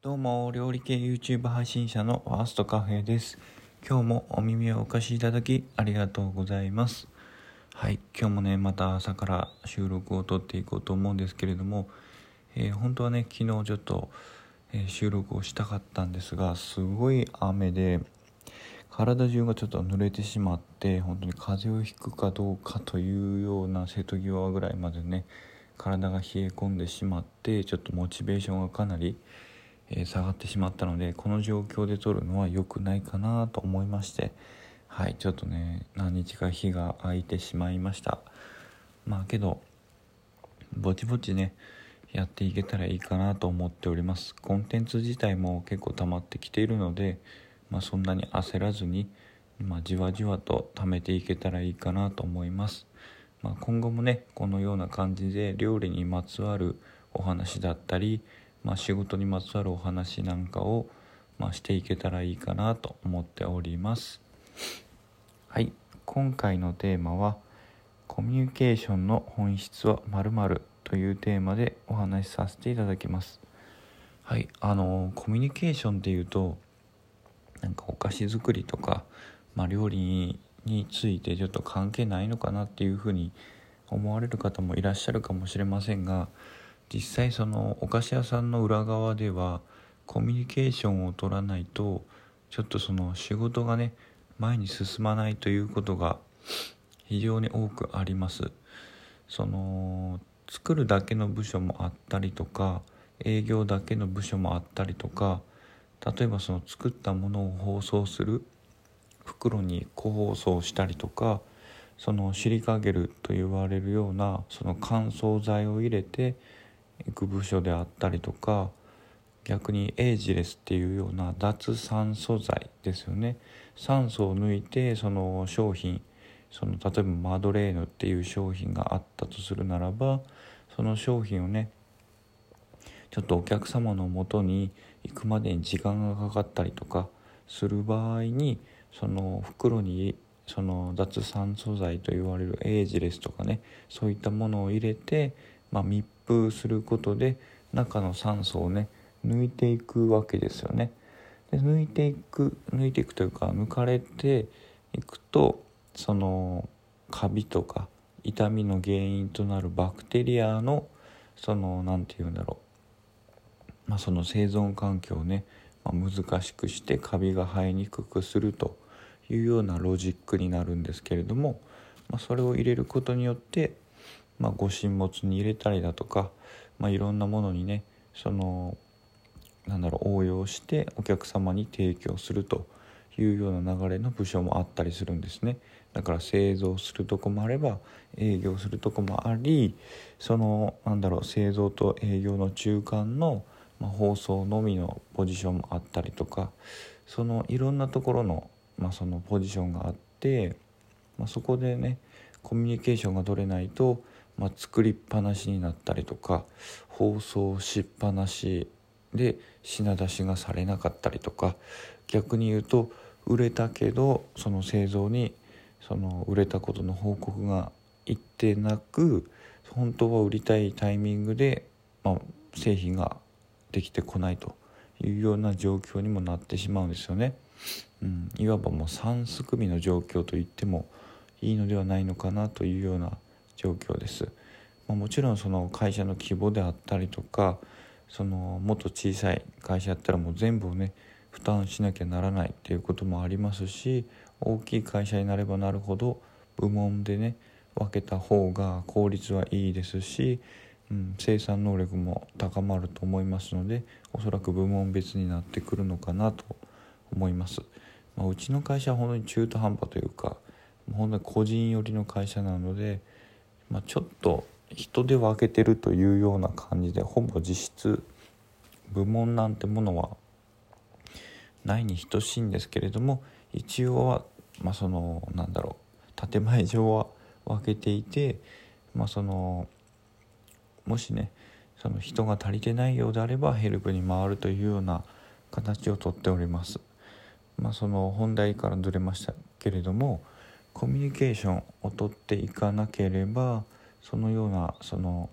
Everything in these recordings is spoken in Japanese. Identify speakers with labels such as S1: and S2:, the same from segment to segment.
S1: どうも、料理系 YouTube 配信者のファーストカフェです。今日もお耳をお貸しいただきありがとうございます。はい、今日もね、また朝から収録を撮っていこうと思うんですけれども、えー本当はね、昨日ちょっと、えー収録をしたかったんですが、すごい雨で、体中がちょっと濡れてしまって本当に風邪をひくかどうかというような瀬戸際ぐらいまでね体が冷え込んでしまってちょっとモチベーションがかなり、え下がってしまったのでこの状況で撮るのは良くないかなと思いましてはいちょっとね何日か日が空いてしまいました。まあけどぼちぼちねやっていけたらいいかなと思っております。コンテンツ自体も結構溜まってきているので、まあ、そんなに焦らずに、まあ、じわじわと貯めていけたらいいかなと思います、まあ、今後もねこのような感じで料理にまつわるお話だったり、まあ、仕事にまつわるお話なんかを、まあ、していけたらいいかなと思っております。はい。今回のテーマはコミュニケーションの本質は〇〇というテーマでお話しさせていただきます。はい。あのコミュニケーションっていうとなんかお菓子作りとか、まあ、料理についてちょっと関係ないのかなっていうふうに思われる方もいらっしゃるかもしれませんが実際そのお菓子屋さんの裏側ではコミュニケーションを取らないとちょっとその仕事がね前に進まないということが非常に多くあります。その作るだけの部署もあったりとか営業だけの部署もあったりとか例えばその作ったものを包装する袋に個包装したりとかそのシリカゲルと言われるようなその乾燥剤を入れていく部署であったりとか逆にエイジレスっていうような脱酸素剤ですよね。酸素を抜いてその商品その例えばマドレーヌっていう商品があったとするならばその商品をねちょっとお客様のもとに行くまでに時間がかかったりとかする場合にその袋にその脱酸素剤と言われるエイジレスとかねそういったものを入れて、まあ、密封することで中の酸素をね抜いていくわけですよね。で抜いていく抜いていくというか抜かれていくとそのカビとか痛みの原因となるバクテリアのその何て言うんだろう、まあ、その生存環境をね、まあ、難しくしてカビが生えにくくするというようなロジックになるんですけれども、まあ、それを入れることによって、まあ、ご神物に入れたりだとか、まあ、いろんなものにねそのなんだろう応用してお客様に提供するというような流れの部署もあったりするんですね。だから製造するとこもあれば営業するとこもありそのなんだろう製造と営業の中間の、まあ、放送のみのポジションもあったりとかそのいろんなところの,、まあそのポジションがあって、まあ、そこでねコミュニケーションが取れないと、まあ、作りっぱなしになったりとか放送しっぱなしで品出しがされなかったりとか逆に言うと売れたけどその製造にその売れたことの報告がいってなく本当は売りたいタイミングで、まあ、製品ができてこないというような状況にもなってしまうんですよね。うん、いわばもう三すくみの状況と言ってもいいのではないのかなというような状況です。ま、もちろんその会社の規模であったりとかそのもっと小さい会社やったらもう全部をね負担しなきゃならないっていうこともありますし大きい会社になればなるほど部門でね分けた方が効率はいいですし、うん、生産能力も高まると思いますのでおそらく部門別になってくるのかなと思います。まあ、うちの会社は本当に中途半端というか本当に個人寄りの会社なので、まあ、ちょっと人で分けてるというような感じでほぼ実質部門なんてものはないに等しいんですけれども一応は、まあ、そのなんだろう建前上は分けていて、まあ、そのもしねその人が足りてないようであればヘルプに回るというような形をとっております。まあ、その本題からずれましたけれどもコミュニケーションをとっていかなければそのようなその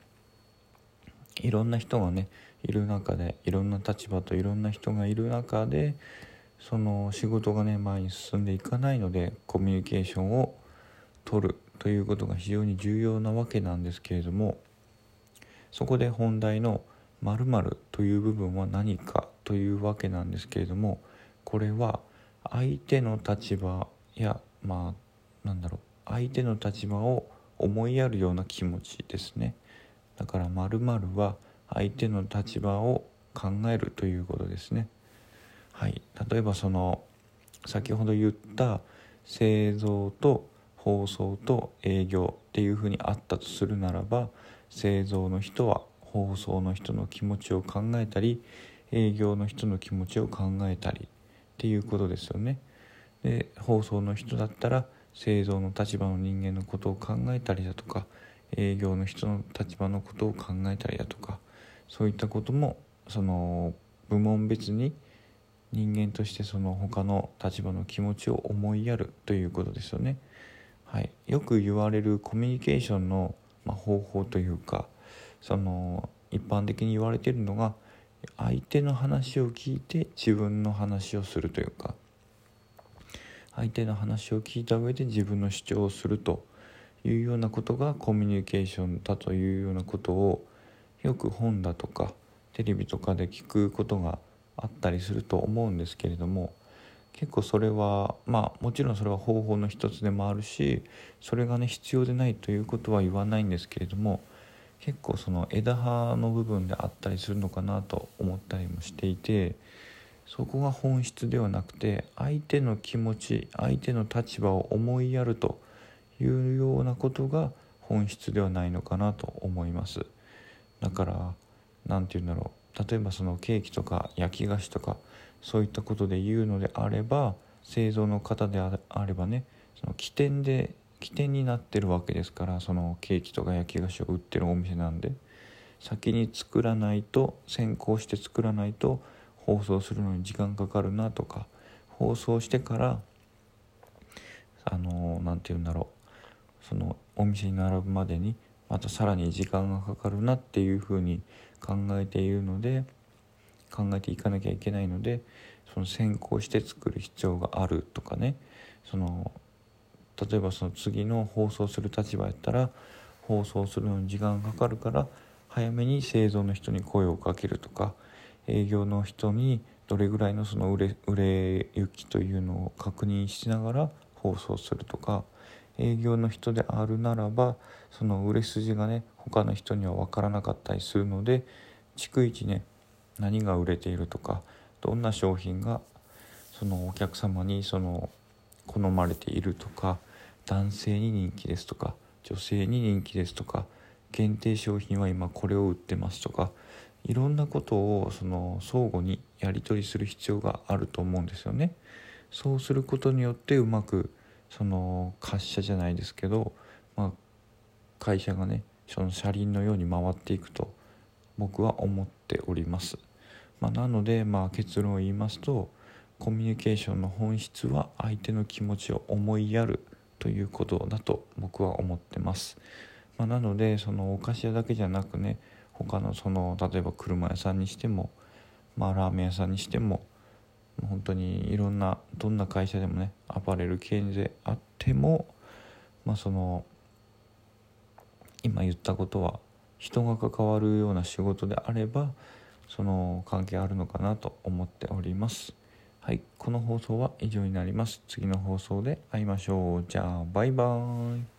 S1: いろんな人がねいる中でいろんな立場といろんな人がいる中でその仕事がね前に進んでいかないのでコミュニケーションを取るということが非常に重要なわけなんですけれどもそこで本題の「〇〇という部分は何かというわけなんですけれどもこれは相手の立場やまあなんだろう相手の立場を思いやるような気持ちですね。だから〇〇は相手の立場を考えるということですね。はい。例えばその先ほど言った製造と放送と営業っていうふうにあったとするならば製造の人は放送の人の気持ちを考えたり営業の人の気持ちを考えたりっていうことですよね。で放送の人だったら製造の立場の人間のことを考えたりだとか営業の人の立場のことを考えたりだとかそういったこともその部門別に人間としてその他の立場の気持ちを思いやるということですよね。はい、よく言われるコミュニケーションの、ま方法というかその一般的に言われているのが相手の話を聞いて自分の話をするというか相手の話を聞いた上で自分の主張をするというようなことがコミュニケーションだというようなことをよく本だとかテレビとかで聞くことがあったりすると思うんですけれども結構それはまあもちろんそれは方法の一つでもあるしそれがね必要でないということは言わないんですけれども結構その枝葉の部分であったりするのかなと思ったりもしていてそこが本質ではなくて相手の気持ち相手の立場を思いやるというようなことが本質ではないのかなと思います。だから何て言うんだろう。例えばそのケーキとか焼き菓子とかそういったことで言うのであれば製造の方であればねその起点で起点になってるわけですからそのケーキとか焼き菓子を売ってるお店なんで先に作らないと先行して作らないと放送するのに時間かかるなとか放送してからあの何て言うんだろう。そのお店に並ぶまでにまたさらに時間がかかるなっていうふうに考えているので考えていかなきゃいけないのでその先行して作る必要があるとかね。その例えばその次の放送する立場やったら放送するのに時間がかかるから早めに製造の人に声をかけるとか営業の人にどれぐらいのその売れ売れ行きというのを確認しながら放送するとか営業の人であるならばその売れ筋がね他の人には分からなかったりするので逐一ね何が売れているとかどんな商品がそのお客様にその好まれているとか男性に人気ですとか女性に人気ですとか限定商品は今これを売ってますとかいろんなことをその相互にやり取りする必要があると思うんですよね。そうすることによってうまくその滑車じゃないですけど、まあ、会社がねその車輪のように回っていくと僕は思っております。まあ、なので、まあ、結論を言いますとコミュニケーションの本質は相手の気持ちを思いやるということだと僕は思ってます。まあ、なのでそのお菓子屋だけじゃなくね他のその例えば車屋さんにしても、まあ、ラーメン屋さんにしても本当にいろんなどんな会社でもねアパレル系であっても、まあ、その今言ったことは人が関わるような仕事であればその関係あるのかなと思っております。はい、この放送は以上になります。次の放送で会いましょう。じゃあ、バイバーイ。